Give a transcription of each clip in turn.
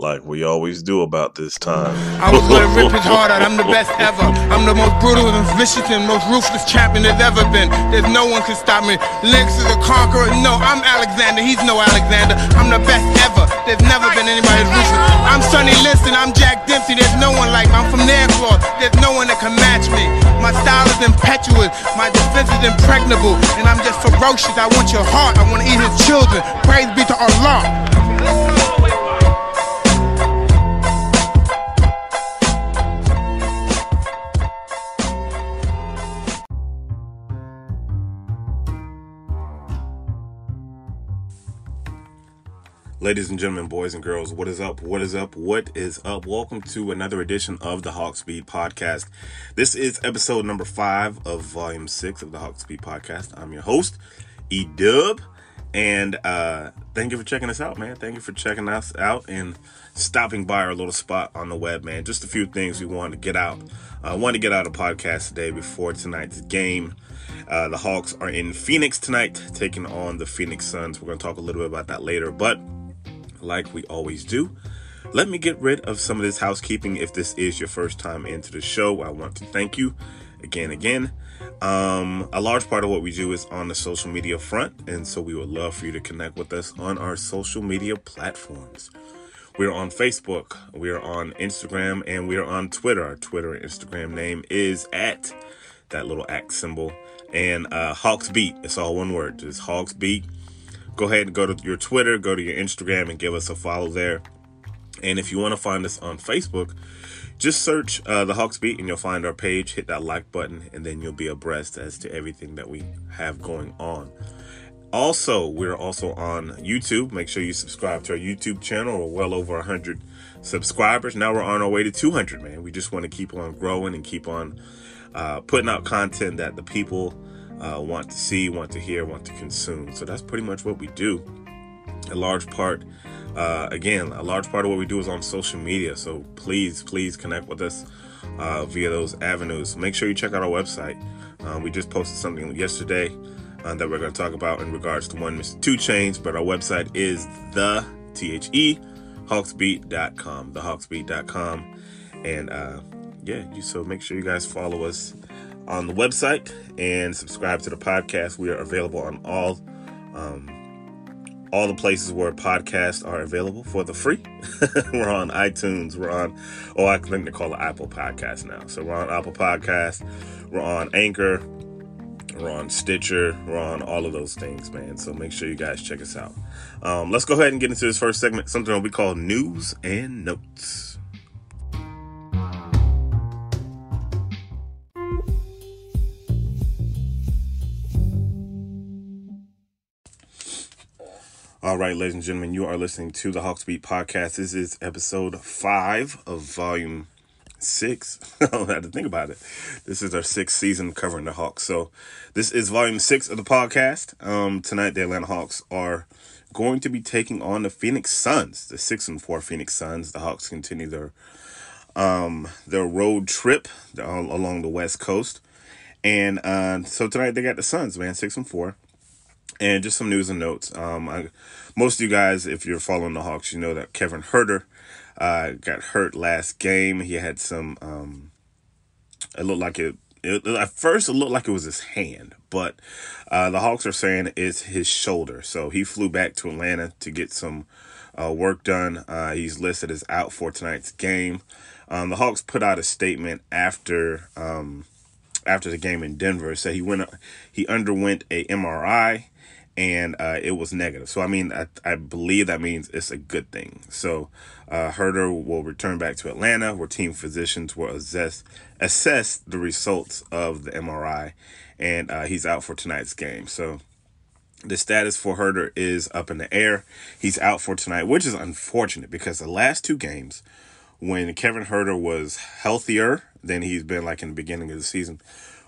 Like we always do about this time. I was gonna rip his heart out, I'm the best ever. I'm the most brutal and vicious and most ruthless champion there's ever been. There's no one can stop me. Lennox is a conqueror. No, I'm Alexander, he's no Alexander. I'm the best ever. There's never been anybody as ruthless. I'm Sonny Liston, I'm Jack Dempsey. There's no one like me. I'm from Nairclaw. There's no one that can match me. My style is impetuous, my defense is impregnable, and I'm just ferocious. I want your heart, I wanna eat his children. Praise be to Allah. Ladies and gentlemen, boys and girls, what is up? What is up? What is up? Welcome to another edition of the Hawks Beat Podcast. This is episode number five of volume six of the Hawks Beat Podcast. I'm your host, E Dub. And uh thank you for checking us out, man. Thank you for checking us out and stopping by our little spot on the web, man. Just a few things we wanted to get out. I uh, to get out a podcast today before tonight's game. Uh, the Hawks are in Phoenix tonight, taking on the Phoenix Suns. We're going to talk a little bit about that later, but like we always do. Let me get rid of some of this housekeeping. If this is your first time into the show, I want to thank you again, again. Um, a large part of what we do is on the social media front, and so we would love for you to connect with us on our social media platforms. We're on Facebook, we're on Instagram, and we're on Twitter. Our Twitter and Instagram name is at that little act symbol and uh, Hawks Beat. It's all one word. Just Hawks Beat go ahead and go to your Twitter, go to your Instagram, and give us a follow there. And if you want to find us on Facebook, just search uh, the Hawks Beat and you'll find our page. Hit that like button, and then you'll be abreast as to everything that we have going on. Also, we're also on YouTube. Make sure you subscribe to our YouTube channel. We're well over 100 subscribers. Now we're on our way to 200, man. We just want to keep on growing and keep on uh, putting out content that the people uh, want to see, want to hear, want to consume. So that's pretty much what we do. A large part, uh, again, a large part of what we do is on social media. So please, please connect with us uh, via those avenues. Make sure you check out our website. Uh, we just posted something yesterday uh, that we're going to talk about in regards to one 2 Chainz, but our website is the T H E hawksbeat.com, thehawksbeat.com. And uh, yeah, you so make sure you guys follow us on the website and subscribe to the podcast. We are available on all um, all the places where podcasts are available for the free. we're on iTunes. We're on oh I think they call it Apple Podcast now. So we're on Apple Podcast. We're on Anchor. We're on Stitcher. We're on all of those things, man. So make sure you guys check us out. Um, let's go ahead and get into this first segment, something we call news and notes. All right, ladies and gentlemen, you are listening to the Hawks Beat podcast. This is episode five of volume six. I don't have to think about it. This is our sixth season covering the Hawks. So this is volume six of the podcast. Um, tonight, the Atlanta Hawks are going to be taking on the Phoenix Suns, the six and four Phoenix Suns. The Hawks continue their um, their road trip along the West Coast. And uh, so tonight they got the Suns, man, six and four. And just some news and notes. Um, I, most of you guys, if you're following the Hawks, you know that Kevin Huerter uh, got hurt last game. He had some. Um, it looked like it, it. At first, it looked like it was his hand, but uh, the Hawks are saying it's his shoulder. So he flew back to Atlanta to get some uh, work done. Uh, he's listed as out for tonight's game. Um, the Hawks put out a statement after um, after the game in Denver. Said he went he underwent a MRI and uh, it was negative. So I mean, I, I believe that means it's a good thing. So uh, Huerter will return back to Atlanta, where team physicians will assess assess the results of the MRI, and uh, he's out for tonight's game. So the status for Huerter is up in the air. He's out for tonight, which is unfortunate because the last two games, when Kevin Huerter was healthier than he's been like in the beginning of the season,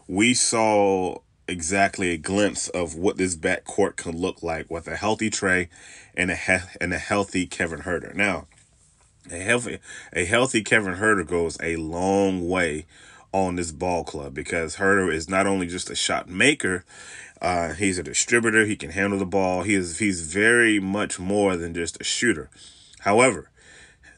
we saw exactly a glimpse of what this backcourt can look like with a healthy Trae and a he- and a healthy Kevin Huerter. Now, a healthy a healthy Kevin Huerter goes a long way on this ball club because Huerter is not only just a shot maker, uh, he's a distributor. He can handle the ball. He is he's very much more than just a shooter. However,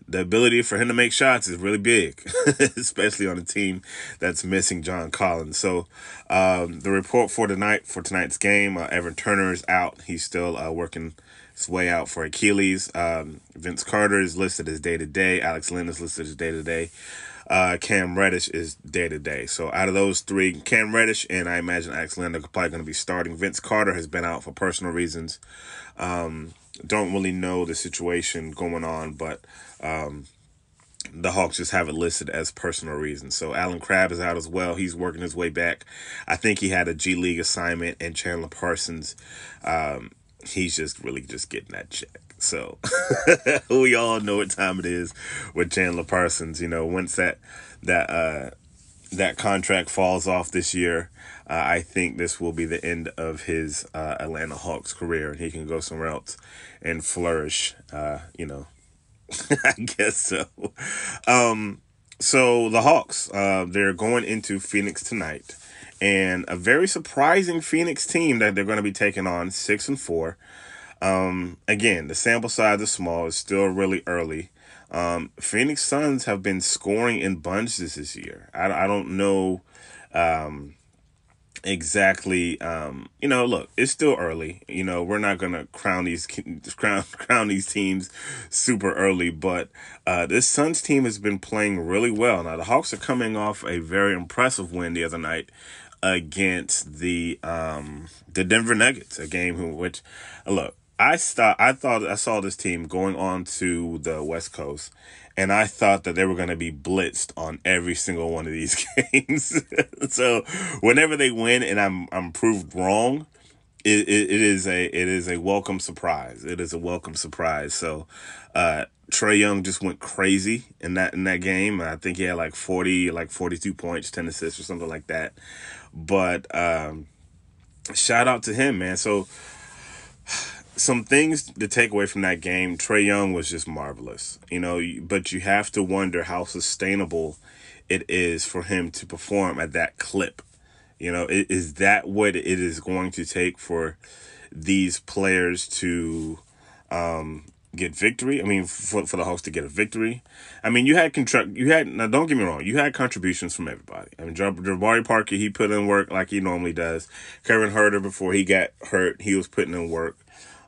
the ability for him to make shots is really big, especially on a team that's missing John Collins. So um, the report for tonight for tonight's game, uh, Evan Turner is out. He's still uh, working his way out for Achilles. Um, Vince Carter is listed as day to day. Alex Len is listed as day to day. Cam Reddish is day to day. So out of those three, Cam Reddish and I imagine Alex Len are probably going to be starting. Vince Carter has been out for personal reasons. Um, don't really know the situation going on, but um, the Hawks just have it listed as personal reasons. So Allen Crabbe is out as well. He's working his way back. I think he had a G League assignment, and Chandler Parsons, um, he's just really just getting that check. So we all know what time it is with Chandler Parsons. You know, once that that uh, that contract falls off this year, uh, I think this will be the end of his uh, Atlanta Hawks career, and he can go somewhere else and flourish. Uh, you know, I guess so. Um, so the Hawks, uh, they're going into Phoenix tonight, and a very surprising Phoenix team that they're going to be taking on, six and four. Um, again, the sample size is small; it's still really early. Um, Phoenix Suns have been scoring in bunches this year. I, I don't know. Um, exactly um you know look it's still early you know we're not gonna crown these crown crown these teams super early but uh this suns team has been playing really well now the hawks are coming off a very impressive win the other night against the um the denver nuggets a game in which look i thought i thought i saw this team going on to the west coast and I thought that they were going to be blitzed on every single one of these games. so whenever they win and I'm I'm proved wrong, it, it, it is a it is a welcome surprise. It is a welcome surprise. So uh, Trae Young just went crazy in that in that game. I think he had like forty, like forty two points, ten assists, or something like that. But um, shout out to him, man. So some things to take away from that game. Trae Young was just marvelous, you know. But you have to wonder how sustainable it is for him to perform at that clip. You know, is that what it is going to take for these players to um, get victory? I mean, for, for the Hawks to get a victory. I mean, you had contract, you had now. Don't get me wrong, you had contributions from everybody. I mean, Jabari Parker, he put in work like he normally does. Kevin Huerter, before he got hurt, he was putting in work.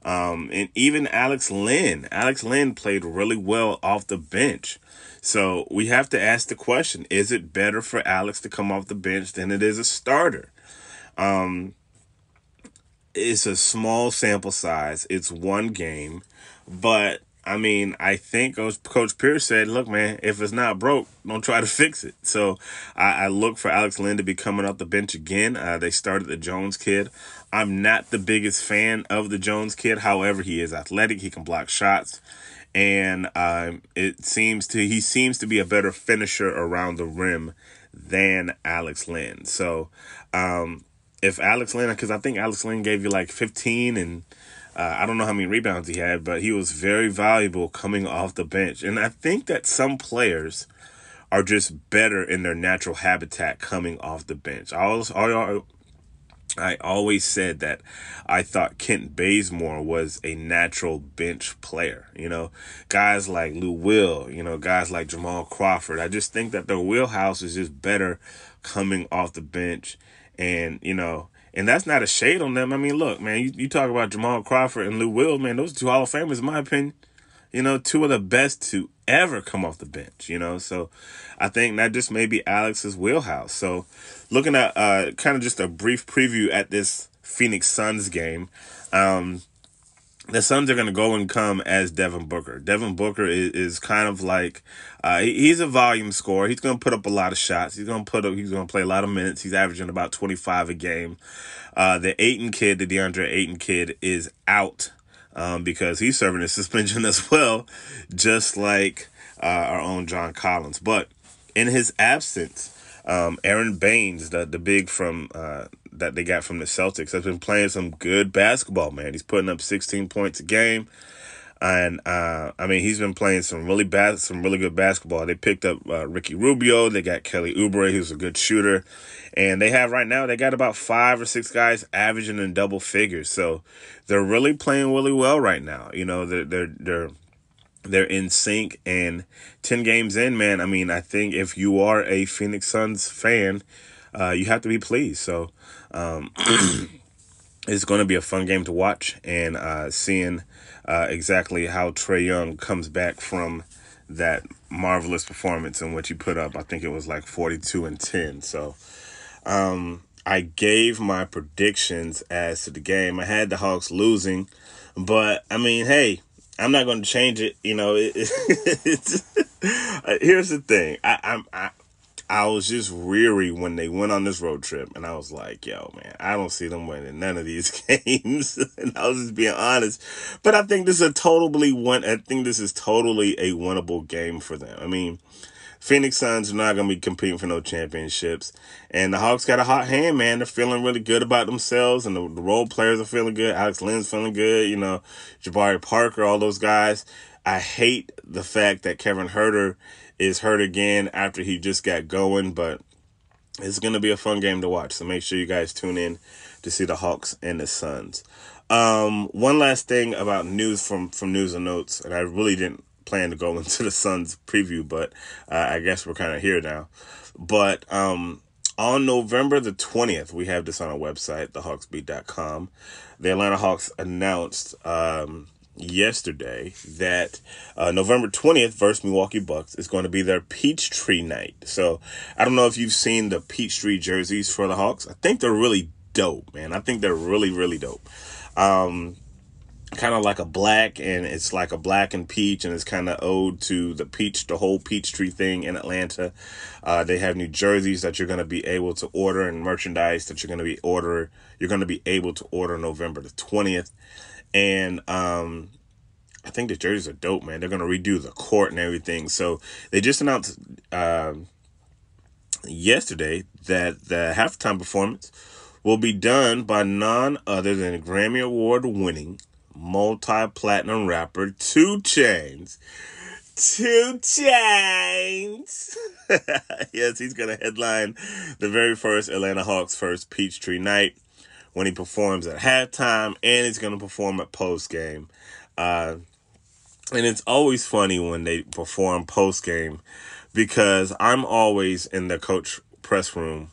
Um, and even Alex Len. Alex Len played really well off the bench. So we have to ask the question: Is it better for Alex to come off the bench than it is a starter? Um, it's a small sample size. It's one game, but I mean, I think Coach Pierce said, "Look, man, if it's not broke, don't try to fix it." So I, I look for Alex Len to be coming off the bench again. Uh, they started the Jones kid. I'm not the biggest fan of the Jones kid. However, he is athletic. He can block shots, and um, it seems to he seems to be a better finisher around the rim than Alex Len. So um, if Alex Len, because I think Alex Len gave you like 15 and uh, I don't know how many rebounds he had, but he was very valuable coming off the bench. And I think that some players are just better in their natural habitat coming off the bench. I always, I, always said that I thought Kent Bazemore was a natural bench player. You know, guys like Lou Will, you know, guys like Jamal Crawford. I just think that their wheelhouse is just better coming off the bench. And, you know, and that's not a shade on them. I mean, look, man, you, you talk about Jamal Crawford and Lou Will, man, those two Hall of Famers, in my opinion. You know, two of the best to ever come off the bench, you know. So I think that just may be Alex's wheelhouse. So looking at uh, kind of just a brief preview at this Phoenix Suns game. Um, the Suns are going to go and come as Devin Booker. Devin Booker is, is kind of like uh, he's a volume scorer. He's going to put up a lot of shots. He's going to put up. He's going to play a lot of minutes. He's averaging about twenty five a game. Uh, the Ayton kid, the DeAndre Ayton kid, is out um, because he's serving a suspension as well, just like uh, our own John Collins. But in his absence, um, Aron Baynes, the the big from uh, that they got from the Celtics, has been playing some good basketball. Man, he's putting up 16 points a game, and uh, I mean he's been playing some really bad, some really good basketball. They picked up uh, Ricky Rubio. They got Kelly Oubre, who's a good shooter, and they have right now they got about five or six guys averaging in double figures. So they're really playing really well right now. You know, they're they're they're they're in sync and 10 games in man i mean i think if you are a phoenix suns fan uh, you have to be pleased so um, it's going to be a fun game to watch and uh, seeing uh, exactly how Trae Young comes back from that marvelous performance and what you put up i think it was like 42 and 10 so um, I gave my predictions as to the game. I had the Hawks losing, but I mean, hey, I'm not going to change it. You know, it, it, uh, here's the thing. I, I'm I, I was just weary when they went on this road trip, and I was like, "Yo, man, I don't see them winning none of these games." and I was just being honest. But I think this is a totally one. I think this is totally a winnable game for them. I mean, Phoenix Suns are not going to be competing for no championships. And the Hawks got a hot hand, man. They're feeling really good about themselves, and the, the role players are feeling good. Alex Len's feeling good. You know, Jabari Parker, all those guys. I hate the fact that Kevin Huerter is hurt again after he just got going, but it's going to be a fun game to watch. So make sure you guys tune in to see the Hawks and the Suns. Um, one last thing about news from from news and notes, and I really didn't plan to go into the Suns preview, but uh, I guess we're kind of here now. But um, on November the 20th, we have this on our website, thehawksbeat.com. The Atlanta Hawks announced um, yesterday that uh, November 20th versus Milwaukee Bucks is going to be their Peachtree night. So I don't know if you've seen the Peachtree jerseys for the Hawks. I think they're really dope, man. I think they're really, really dope. Um, kind of like a black and it's like a black and peach and it's kind of ode to the peach the whole peach tree thing in atlanta uh, they have new jerseys that you're going to be able to order and merchandise that you're going to be order you're going to be able to order november the 20th and um, i think the jerseys are dope man they're to redo the court and everything so they just announced um, yesterday that the halftime performance will be done by none other than Grammy Award winning multi platinum rapper 2 Chainz. 2 Chainz. yes, he's to headline the very first Atlanta Hawks first Peachtree night when he performs at halftime and he's going to perform at post game. Uh, and it's always funny when they perform post game because I'm always in the coach press room,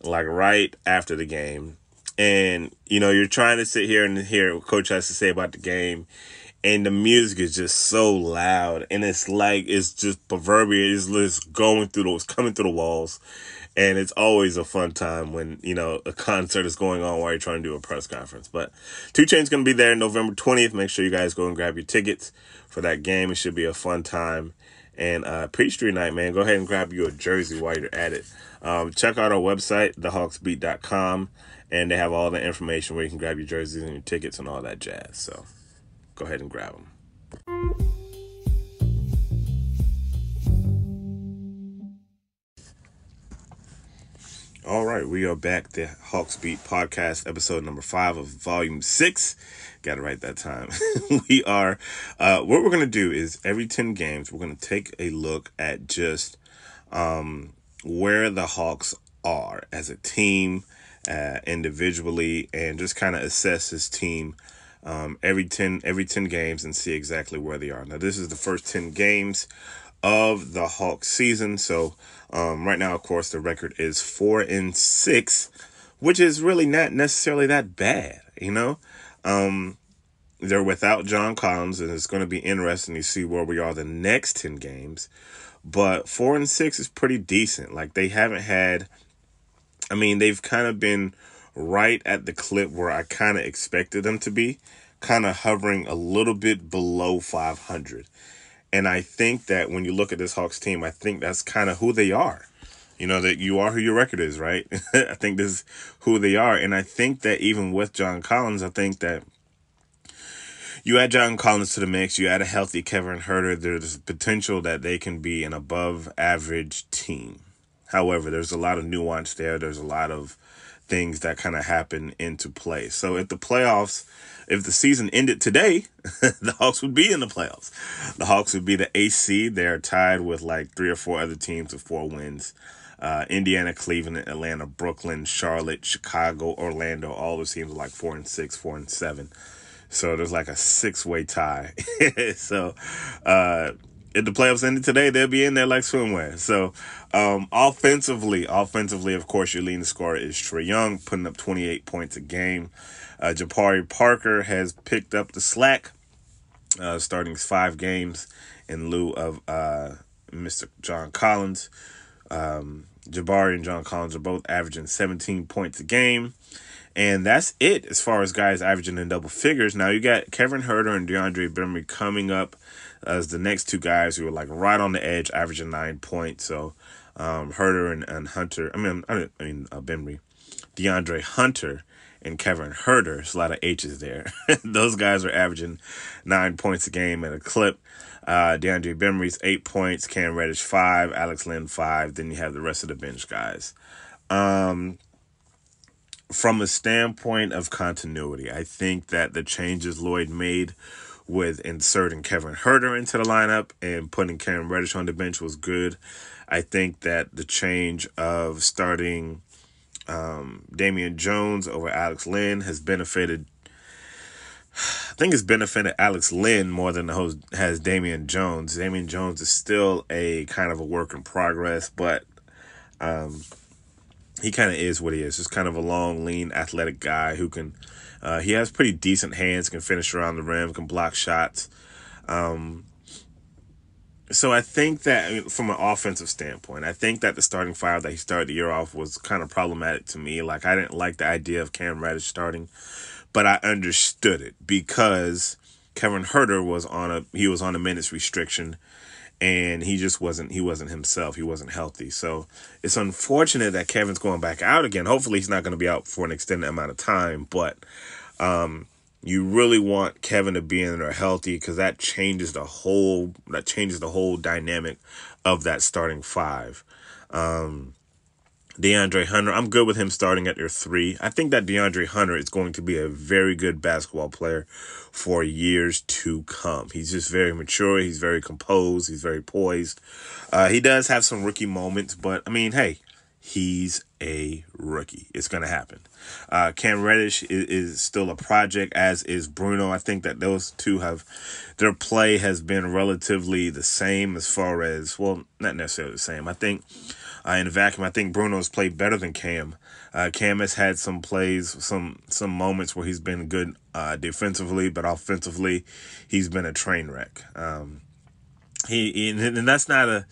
like right after the game and you know you're trying to sit here and hear what coach has to say about the game and the music is just so loud and it's like it's just proverbial it's just going through those coming through the walls and it's always a fun time when you know a concert is going on while you're trying to do a press conference. But 2 Chain's to be there november 20th make sure you guys go and grab your tickets for that game. It should be a fun time. And uh Peachtree night man go ahead and grab you a jersey while you're at it. Um, check out our website thehawksbeat.com and they have all the information where you can grab your jerseys and your tickets and all that jazz. So go ahead and grab them. All right, we are back. The Hawks Beat podcast, episode number five of volume six. Got it right that time. we are, uh, what we're going to do is every 10 games, we're going to take a look at just um, where the Hawks are as a team, uh, individually, and just kind of assess his team um, every 10 every 10 games and see exactly where they are. Now this is the first 10 games of the Hawks season. So um, right now, of course, the record is four and six, which is really not necessarily that bad. You know, um, they're without John Collins, and it's going to be interesting to see where we are the next 10 games. But four and six is pretty decent. Like they haven't had, I mean, they've kind of been right at the clip where I kind of expected them to be, kind of hovering a little bit below 500. And I think that when you look at this Hawks team, I think that's kind of who they are. You know, that you are who your record is, right? I think this is who they are. And I think that even with John Collins, I think that you add John Collins to the mix, you add a healthy Kevin Huerter, there's potential that they can be an above average team. However, there's a lot of nuance there. There's a lot of things that kind of happen into play. So at the playoffs, if the season ended today, the Hawks would be in the playoffs. The Hawks would be the AC. They're tied with like three or four other teams with four wins. Uh, Indiana, Cleveland, Atlanta, Brooklyn, Charlotte, Chicago, Orlando. All those teams are like four and six, four and seven. So there's like a six way tie. so uh, if the playoffs ended today, they'll be in there like swimwear. So um, offensively, offensively, of course, your leading scorer is Trae Young, putting up 28 points a game. Uh, Jabari Parker has picked up the slack, uh, starting five games in lieu of uh, Mr. John Collins. Um, Jabari and John Collins are both averaging 17 points a game. And that's it as far as guys averaging in double figures. Now you got Kevin Huerter and DeAndre Bembry coming up as the next two guys who are like right on the edge, averaging nine points. So um, Huerter and, and Hunter, I mean, I mean uh, Bembry, DeAndre Hunter and Kevin Huerter. There's a lot of H's there. Those guys are averaging nine points a game at a clip. Uh, DeAndre Bembry's eight points, Cam Reddish five, Alex Len five. Then you have the rest of the bench guys. Um, from a standpoint of continuity, I think that the changes Lloyd made with inserting Kevin Huerter into the lineup and putting Cam Reddish on the bench was good. I think that the change of starting um, Damian Jones over Alex Len has benefited. I think it's benefited Alex Len more than the host has Damian Jones. Damian Jones is still a kind of a work in progress, but um, he kind of is what he is. Just kind of a long, lean, athletic guy who can. Uh, he has pretty decent hands, can finish around the rim, can block shots. Um, so I think that from an offensive standpoint, I think that the starting five that he started the year off was kind of problematic to me. Like I didn't like the idea of Cam Reddish starting, but I understood it because Kevin Huerter was on a he was on a minutes restriction and he just wasn't he wasn't himself he wasn't healthy so it's unfortunate that kevin's going back out again hopefully he's not going to be out for an extended amount of time but um, you really want kevin to be in there healthy because that changes the whole that changes the whole dynamic of that starting five um, DeAndre Hunter, I'm good with him starting at your three. I think that DeAndre Hunter is going to be a very good basketball player for years to come. He's just very mature. He's very composed. He's very poised. Uh, he does have some rookie moments, but I mean, hey, he's a rookie. It's going to happen. Uh, Cam Reddish is, is, still a project, as is Bruno. I think that those two have their play has been relatively the same as far as well, not necessarily the same. I think uh, in a vacuum, I think Bruno's played better than Cam. Uh, Cam has had some plays, some some moments where he's been good uh, defensively, but offensively, he's been a train wreck. Um, he and that's not a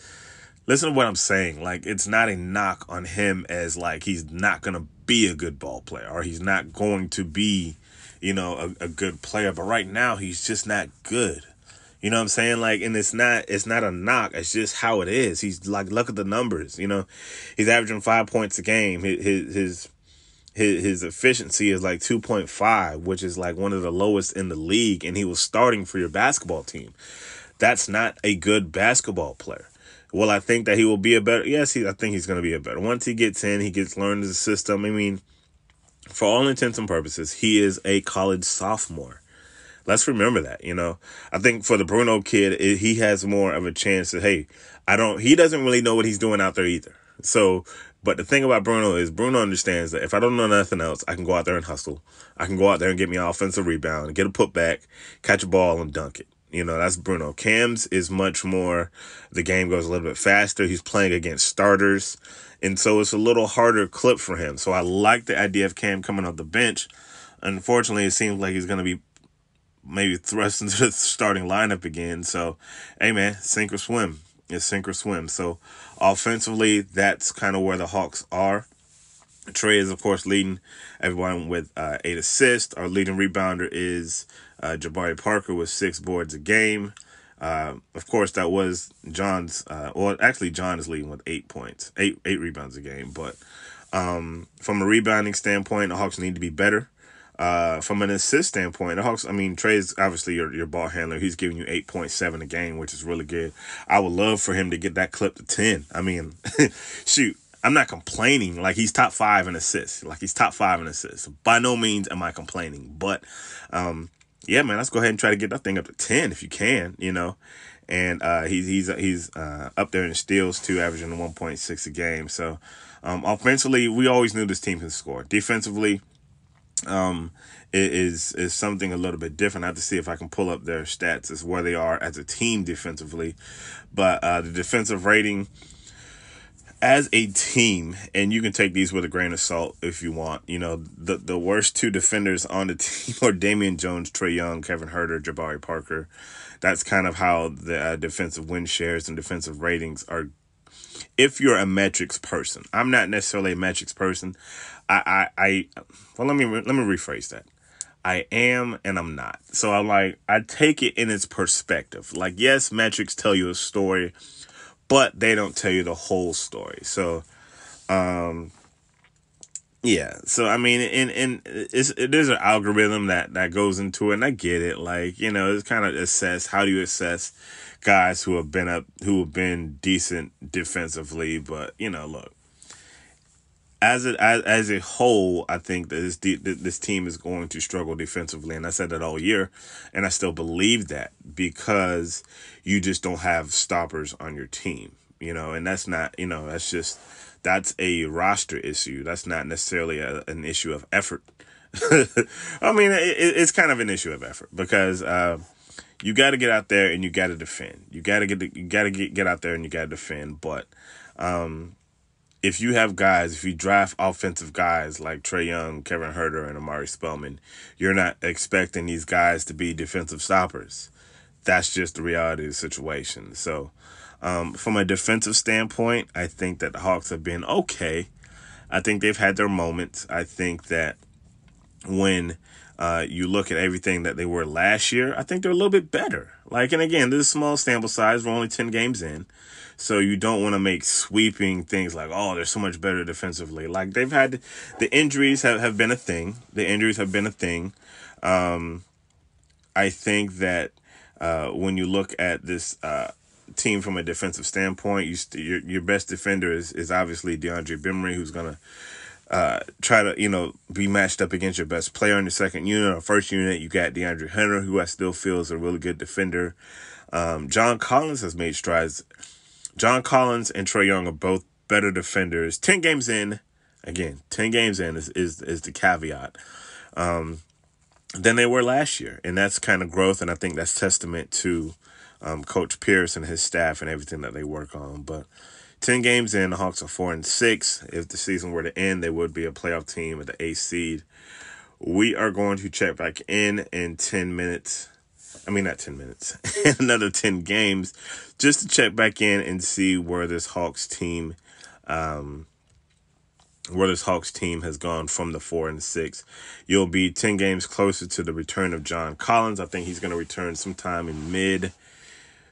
listen to what I'm saying. Like it's not a knock on him as like he's not gonna be a good ball player or he's not going to be, you know, a, a good player. But right now he's just not good. You know what I'm saying? Like, and it's not it's not a knock. It's just how it is. He's like, look at the numbers. You know, he's averaging five points a game. His his his his efficiency is like 2.5, which is like one of the lowest in the league. And he was starting for your basketball team. That's not a good basketball player. Well, I think that he will be a better. Yes, he, I think he's going to be a better. Once he gets in, he gets learned the system. I mean, for all intents and purposes, he is a college sophomore. Let's remember that. You know, I think for the Bruno kid, it, he has more of a chance that hey, I don't. He doesn't really know what he's doing out there either. So, but the thing about Bruno is Bruno understands that if I don't know nothing else, I can go out there and hustle. I can go out there and get me an offensive rebound, get a putback, catch a ball, and dunk it. You know, that's Bruno. Cam's is much more, the game goes a little bit faster. He's playing against starters. And so it's a little harder clip for him. So I like the idea of Cam coming off the bench. Unfortunately, it seems like he's going to be maybe thrust into the starting lineup again. So, hey, man, sink or swim. It's sink or swim. So offensively, that's kind of where the Hawks are. Trae is, of course, leading everyone with uh, eight assists. Our leading rebounder is uh, Jabari Parker with six boards a game. Uh, of course, that was John's. Uh, well, actually, John is leading with eight points, eight eight rebounds a game. But um, from a rebounding standpoint, the Hawks need to be better. Uh, from an assist standpoint, the Hawks, I mean, Trae's obviously your, your ball handler. He's giving you 8.7 a game, which is really good. I would love for him to get that clip to 10. I mean, shoot, I'm not complaining. Like he's top five in assists. Like he's top five in assists. By no means am I complaining. But um, yeah, man, let's go ahead and try to get that thing up to 10 if you can, you know. And uh, he's he's he's uh, up there in steals too, averaging 1.6 a game. So um, offensively, we always knew this team can score. Defensively, um, is is something a little bit different. I have to see if I can pull up their stats as where they are as a team defensively, but uh, the defensive rating as a team, and you can take these with a grain of salt if you want. You know, the the worst two defenders on the team are Damian Jones, Trae Young, Kevin Huerter, Jabari Parker. That's kind of how the uh, defensive win shares and defensive ratings are. If you're a metrics person, I'm not necessarily a metrics person. I, I, I well, let me let me rephrase that. I am and I'm not. So I'm like, I take it in its perspective. Like, yes, metrics tell you a story, but they don't tell you the whole story. So, um, yeah. So I mean, and and it's it, there's an algorithm that that goes into it, and I get it. Like you know, it's kind of assess how do you assess guys who have been up who have been decent defensively, but you know, look as a as, as a whole, I think that this this team is going to struggle defensively, and I said that all year, and I still believe that because you just don't have stoppers on your team, you know, and that's not you know that's just that's a roster issue. That's not necessarily a, an issue of effort. I mean, it, it's kind of an issue of effort because uh, you got to get out there and you got to defend. You got to get you got to get get out there and you got to defend, but. Um, if you have guys, if you draft offensive guys like Trae Young, Kevin Huerter, and Omari Spellman, you're not expecting these guys to be defensive stoppers. That's just the reality of the situation. So, um, from a defensive standpoint, I think that the Hawks have been okay. I think they've had their moments. I think that when uh, you look at everything that they were last year, I think they're a little bit better. Like, and again, this is a small sample size. We're only 10 games in. So you don't want to make sweeping things like, oh, they're so much better defensively. Like they've had the injuries have, have been a thing. The injuries have been a thing. Um, I think that uh, when you look at this uh, team from a defensive standpoint, you st- your your best defender is is obviously DeAndre Bembry, who's gonna uh, try to you know be matched up against your best player in the second unit or first unit. You got DeAndre Hunter, who I still feel is a really good defender. Um, John Collins has made strides John Collins and Trae Young are both better defenders. 10 games in, again, 10 games in is, is, is the caveat, um, than they were last year. And that's kind of growth. And I think that's testament to um, Coach Pierce and his staff and everything that they work on. But 10 games in, the Hawks are 4 and 6. If the season were to end, they would be a playoff team at the eighth seed. We are going to check back in in 10 minutes. I mean, not 10 minutes, another 10 games, just to check back in and see where this Hawks team, um, where this Hawks team has gone from the four and six. You'll be 10 games closer to the return of John Collins. I think he's going to return sometime in mid,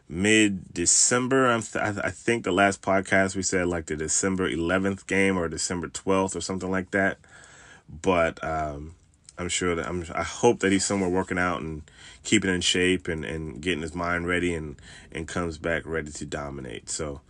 mid December. I'm th- I think the last podcast we said like the December 11th game or December 12th or something like that. But, um, I'm sure that I'm, I hope that he's somewhere working out and keeping in shape and, and getting his mind ready and, and comes back ready to dominate. So,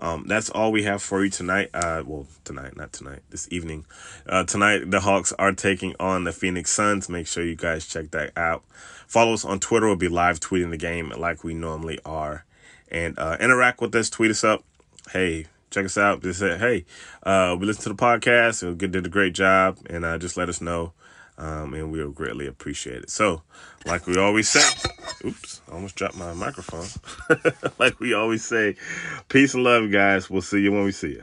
Um, that's all we have for you tonight. Uh, well, tonight, not tonight, this evening. Uh, tonight, the Hawks are taking on the Phoenix Suns. Make sure you guys check that out. Follow us on Twitter. We'll be live tweeting the game like we normally are. And uh, interact with us. Tweet us up. Hey, check us out. Just say, hey, uh, we listen to the podcast. We did a great job. And uh, just let us know. Um, and we'll greatly appreciate it. So, like we always say, oops, I almost dropped my microphone. like we always say, peace and love, guys. We'll see you when we see you.